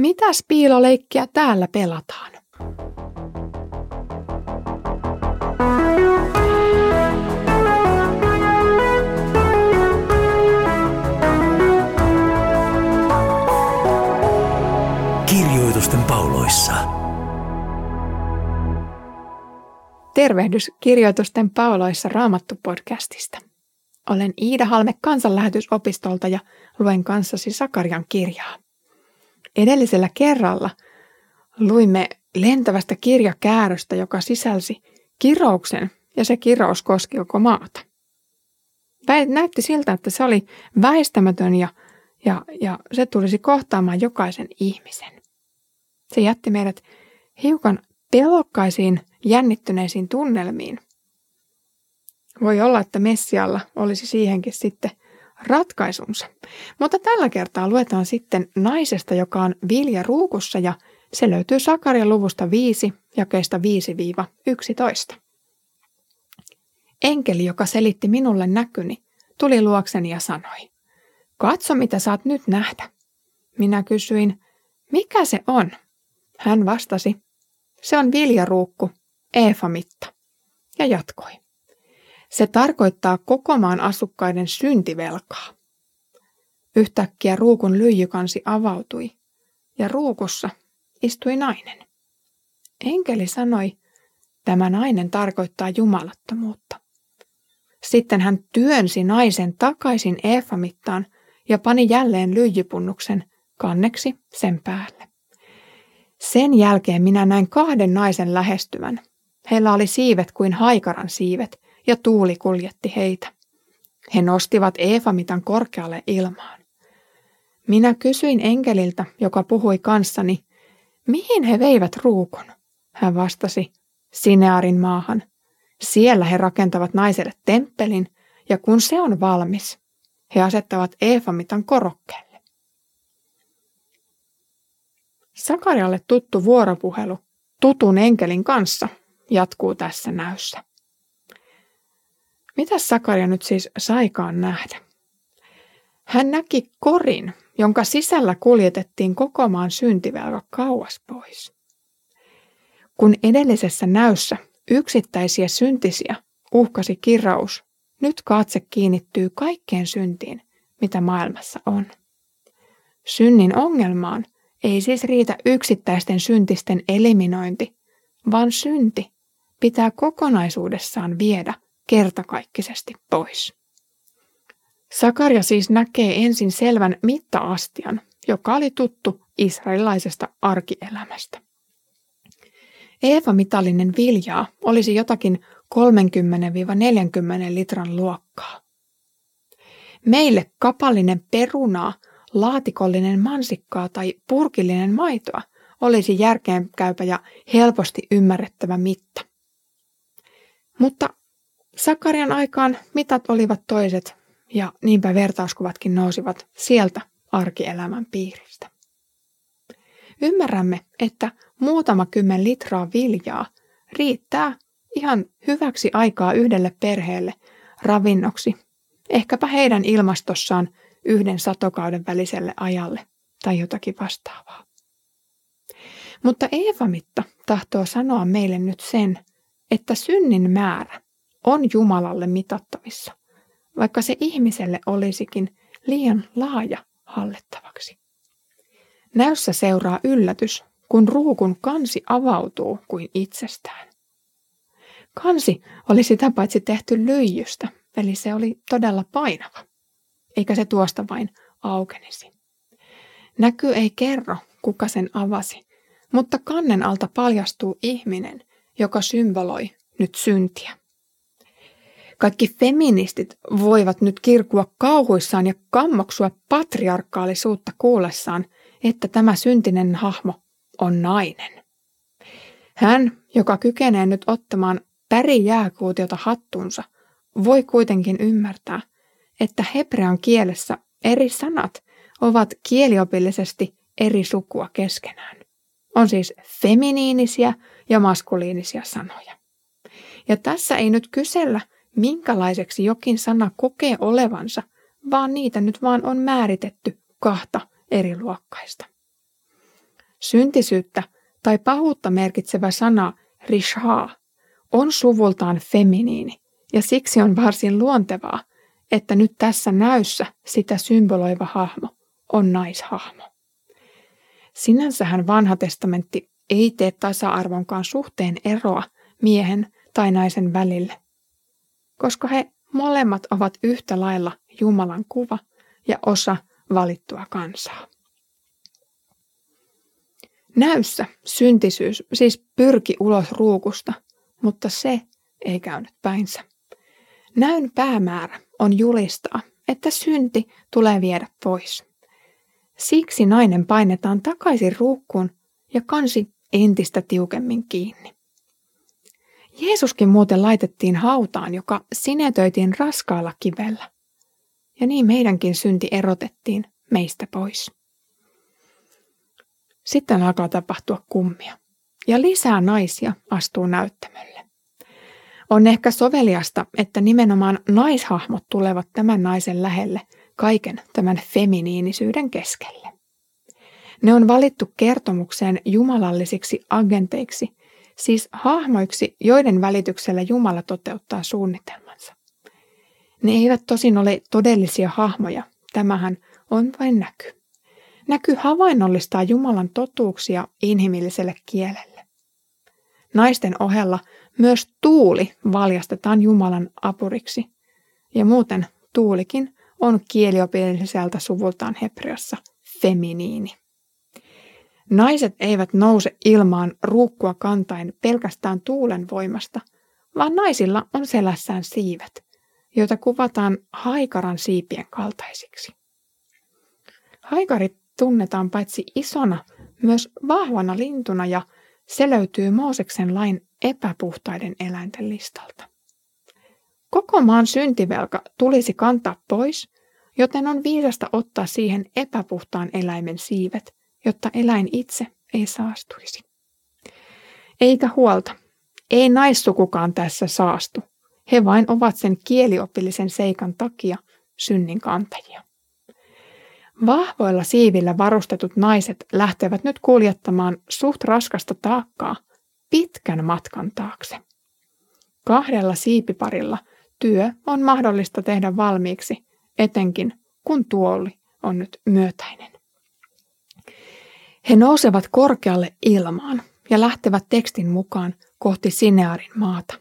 Mitäs piiloleikkiä täällä pelataan? Kirjoitusten pauloissa. Tervehdys Kirjoitusten pauloissa Raamattu-podcastista. Olen Iida Halme kansanlähetysopistolta ja luen kanssasi Sakarian kirjaa. Edellisellä kerralla luimme lentävästä kirjakäärästä, joka sisälsi kirouksen ja se kirous koski koko maata. Näytti siltä, että se oli väistämätön ja, ja, ja se tulisi kohtaamaan jokaisen ihmisen. Se jätti meidät hiukan pelokkaisiin, jännittyneisiin tunnelmiin. Voi olla, että Messialla olisi siihenkin sitten ratkaisunsa. Mutta tällä kertaa luetaan sitten naisesta, joka on vilja ruukussa ja se löytyy Sakarian luvusta 5, jakeista 5-11. Enkeli, joka selitti minulle näkyni, tuli luokseni ja sanoi, katso mitä saat nyt nähdä. Minä kysyin, mikä se on? Hän vastasi, se on viljaruukku, Eefamitta, ja jatkoi. Se tarkoittaa koko maan asukkaiden syntivelkaa. Yhtäkkiä ruukun lyijykansi avautui, ja ruukussa istui nainen. Enkeli sanoi, tämä nainen tarkoittaa jumalattomuutta. Sitten hän työnsi naisen takaisin Eefamittaan ja pani jälleen lyijypunnuksen kanneksi sen päälle. Sen jälkeen minä näin kahden naisen lähestyvän. Heillä oli siivet kuin haikaran siivet, ja tuuli kuljetti heitä. He nostivat Eefamitan korkealle ilmaan. Minä kysyin enkeliltä, joka puhui kanssani, mihin he veivät ruukun? Hän vastasi, Sinearin maahan. Siellä he rakentavat naiselle temppelin, ja kun se on valmis, he asettavat Eefamitan korokkeelle. Sakarialle tuttu vuoropuhelu tutun enkelin kanssa jatkuu tässä näyssä. Mitä Sakaria nyt siis saikaan nähdä? Hän näki korin, jonka sisällä kuljetettiin koko maan syntivelka kauas pois. Kun edellisessä näyssä yksittäisiä syntisiä uhkasi kirraus, nyt katse kiinnittyy kaikkeen syntiin, mitä maailmassa on. Synnin ongelmaan ei siis riitä yksittäisten syntisten eliminointi, vaan synti pitää kokonaisuudessaan viedä kertakaikkisesti pois. Sakaria siis näkee ensin selvän mittaastian, joka oli tuttu israelilaisesta arkielämästä. Eeva-mitallinen viljaa olisi jotakin 30-40 litran luokkaa. Meille kapallinen perunaa, laatikollinen mansikkaa tai purkillinen maitoa olisi järkeenkäypä ja helposti ymmärrettävä mitta. Mutta Sakarian aikaan mitat olivat toiset ja niinpä vertauskuvatkin nousivat sieltä arkielämän piiristä. Ymmärrämme, että muutama kymmen litraa viljaa riittää ihan hyväksi aikaa yhdelle perheelle ravinnoksi, ehkäpä heidän ilmastossaan yhden satokauden väliselle ajalle tai jotakin vastaavaa. Mutta Eeva-mitta tahtoo sanoa meille nyt sen, että synnin määrä on Jumalalle mitattavissa, vaikka se ihmiselle olisikin liian laaja hallettavaksi. Näyssä seuraa yllätys, kun ruukun kansi avautuu kuin itsestään. Kansi oli sitä paitsi tehty lyijystä, eli se oli todella painava, eikä se tuosta vain aukenisi. Näky ei kerro, kuka sen avasi, mutta kannen alta paljastuu ihminen, joka symboloi nyt syntiä. Kaikki feministit voivat nyt kirkua kauhuissaan ja kammoksua patriarkaalisuutta kuullessaan, että tämä syntinen hahmo on nainen. Hän, joka kykenee nyt ottamaan pärijääkuutiota hattuunsa, voi kuitenkin ymmärtää, että hebrean kielessä eri sanat ovat kieliopillisesti eri sukua keskenään. On siis feminiinisiä ja maskuliinisia sanoja. Ja tässä ei nyt kysellä, minkälaiseksi jokin sana kokee olevansa, vaan niitä nyt vaan on määritetty kahta eri luokkaista. Syntisyyttä tai pahuutta merkitsevä sana risha on suvultaan feminiini ja siksi on varsin luontevaa, että nyt tässä näyssä sitä symboloiva hahmo on naishahmo. Sinänsähän vanha testamentti ei tee tasa-arvonkaan suhteen eroa miehen tai naisen välille, koska he molemmat ovat yhtä lailla Jumalan kuva ja osa valittua kansaa. Näyssä syntisyys siis pyrki ulos ruukusta, mutta se ei käynyt päinsä. Näyn päämäärä on julistaa, että synti tulee viedä pois. Siksi nainen painetaan takaisin ruukkuun ja kansi entistä tiukemmin kiinni. Jeesuskin muuten laitettiin hautaan, joka sinetöitiin raskaalla kivellä. Ja niin meidänkin synti erotettiin meistä pois. Sitten alkaa tapahtua kummia. Ja lisää naisia astuu näyttämölle. On ehkä soveliasta, että nimenomaan naishahmot tulevat tämän naisen lähelle kaiken tämän feminiinisyyden keskelle. Ne on valittu kertomukseen jumalallisiksi agenteiksi, siis hahmoiksi, joiden välityksellä Jumala toteuttaa suunnitelmansa. Ne eivät tosin ole todellisia hahmoja, tämähän on vain näky. Näky havainnollistaa Jumalan totuuksia inhimilliselle kielelle. Naisten ohella myös tuuli valjastetaan Jumalan apuriksi, ja muuten tuulikin on kieliopilliselta suvultaan hebreassa feminiini. Naiset eivät nouse ilmaan ruukkua kantain pelkästään tuulen voimasta, vaan naisilla on selässään siivet, joita kuvataan haikaran siipien kaltaisiksi. Haikari tunnetaan paitsi isona, myös vahvana lintuna ja se löytyy Mooseksen lain epäpuhtaiden eläinten listalta. Koko maan syntivelka tulisi kantaa pois, joten on viisasta ottaa siihen epäpuhtaan eläimen siivet, jotta eläin itse ei saastuisi. Eikä huolta, ei naissukukaan tässä saastu. He vain ovat sen kieliopillisen seikan takia synnin kantajia. Vahvoilla siivillä varustetut naiset lähtevät nyt kuljettamaan suht raskasta taakkaa pitkän matkan taakse. Kahdella siipiparilla työ on mahdollista tehdä valmiiksi, etenkin kun tuoli on nyt myötäinen. He nousevat korkealle ilmaan ja lähtevät tekstin mukaan kohti Sinearin maata.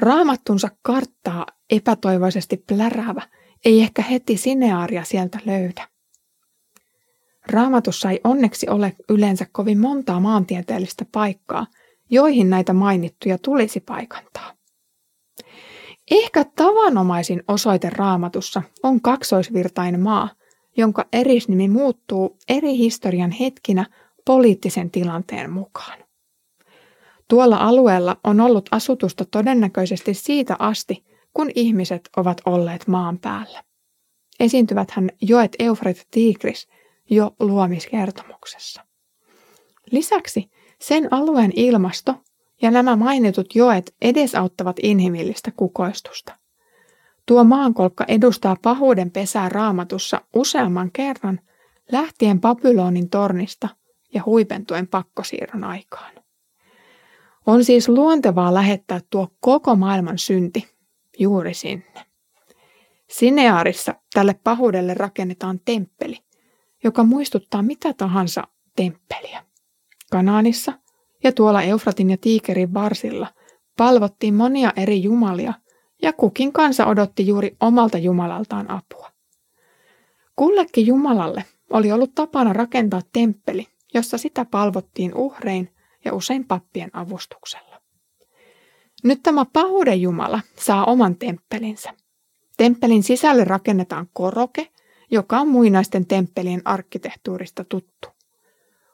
Raamattunsa karttaa epätoivoisesti pläräävä ei ehkä heti Sineaaria sieltä löydä. Raamatussa ei onneksi ole yleensä kovin montaa maantieteellistä paikkaa, joihin näitä mainittuja tulisi paikantaa. Ehkä tavanomaisin osoite raamatussa on kaksoisvirtainen maa, jonka erisnimi muuttuu eri historian hetkinä poliittisen tilanteen mukaan. Tuolla alueella on ollut asutusta todennäköisesti siitä asti, kun ihmiset ovat olleet maan päällä. Esiintyväthän joet Eufrat Tigris jo luomiskertomuksessa. Lisäksi sen alueen ilmasto ja nämä mainitut joet edesauttavat inhimillistä kukoistusta. Tuo maankolkka edustaa pahuuden pesää raamatussa useamman kerran lähtien Babylonin tornista ja huipentuen pakkosiirron aikaan. On siis luontevaa lähettää tuo koko maailman synti juuri sinne. Sineaarissa tälle pahuudelle rakennetaan temppeli, joka muistuttaa mitä tahansa temppeliä. Kanaanissa ja tuolla Eufratin ja Tiikerin varsilla palvottiin monia eri jumalia ja kukin kansa odotti juuri omalta jumalaltaan apua. Kullekin jumalalle oli ollut tapana rakentaa temppeli, jossa sitä palvottiin uhrein ja usein pappien avustuksella. Nyt tämä pahuuden Jumala saa oman temppelinsä. Temppelin sisälle rakennetaan koroke, joka on muinaisten temppelien arkkitehtuurista tuttu.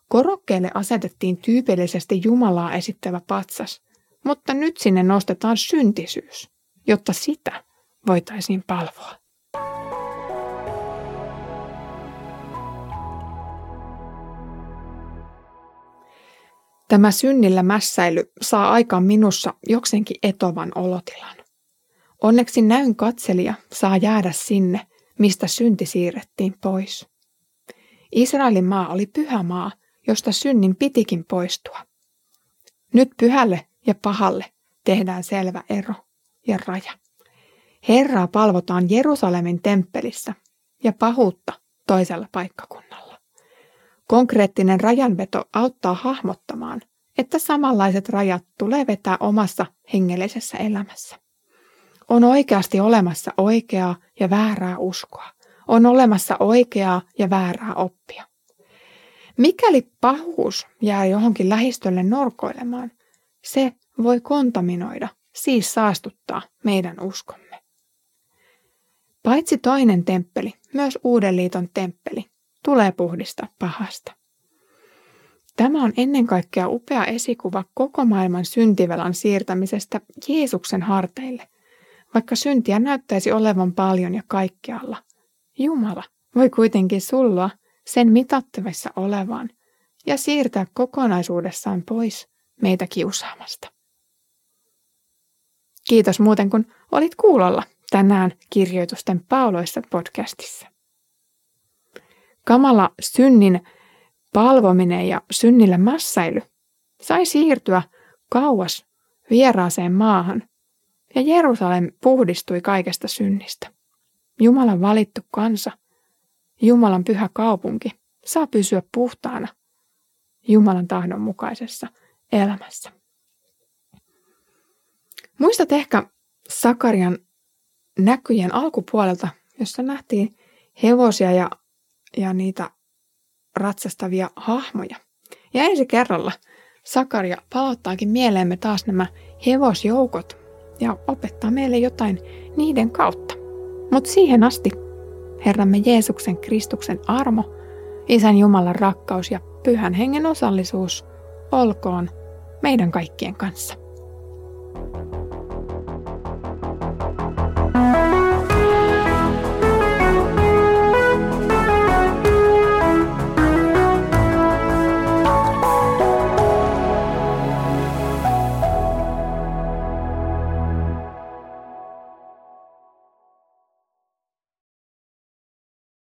Korokkeelle asetettiin tyypillisesti Jumalaa esittävä patsas, mutta nyt sinne nostetaan syntisyys, jotta sitä voitaisiin palvoa. Tämä synnillä mässäily saa aikaan minussa jokseenkin etovan olotilan. Onneksi näyn katselija saa jäädä sinne, mistä synti siirrettiin pois. Israelin maa oli pyhä maa, josta synnin pitikin poistua. Nyt pyhälle ja pahalle tehdään selvä ero ja raja. Herraa palvotaan Jerusalemin temppelissä ja pahuutta toisella paikkakunnalla. Konkreettinen rajanveto auttaa hahmottamaan, että samanlaiset rajat tulee vetää omassa hengellisessä elämässä. On oikeasti olemassa oikeaa ja väärää uskoa. On olemassa oikeaa ja väärää oppia. Mikäli pahuus jää johonkin lähistölle norkoilemaan, se voi kontaminoida, siis saastuttaa meidän uskomme. Paitsi toinen temppeli, myös Uuden liiton temppeli tulee puhdista pahasta. Tämä on ennen kaikkea upea esikuva koko maailman syntivelan siirtämisestä Jeesuksen harteille. Vaikka syntiä näyttäisi olevan paljon ja kaikkialla, Jumala voi kuitenkin sullua sen mitattavissa olevan ja siirtää kokonaisuudessaan pois meitä kiusaamasta. Kiitos muuten, kun olit kuulolla tänään kirjoitusten pauloissa podcastissa. Kamala synnin palvominen ja synnillä mässäily sai siirtyä kauas vieraaseen maahan, ja Jerusalem puhdistui kaikesta synnistä. Jumalan valittu kansa, Jumalan pyhä kaupunki, saa pysyä puhtaana Jumalan tahdon mukaisessa elämässä. Muistat ehkä Sakarian näkyjen alkupuolelta, jossa nähtiin hevosia ja, ja niitä ratsastavia hahmoja. Ja ensi kerralla Sakaria palauttaakin mieleemme taas nämä hevosjoukot ja opettaa meille jotain niiden kautta. Mutta siihen asti Herramme Jeesuksen Kristuksen armo, Isän Jumalan rakkaus ja Pyhän Hengen osallisuus olkoon meidän kaikkien kanssa. Thank you.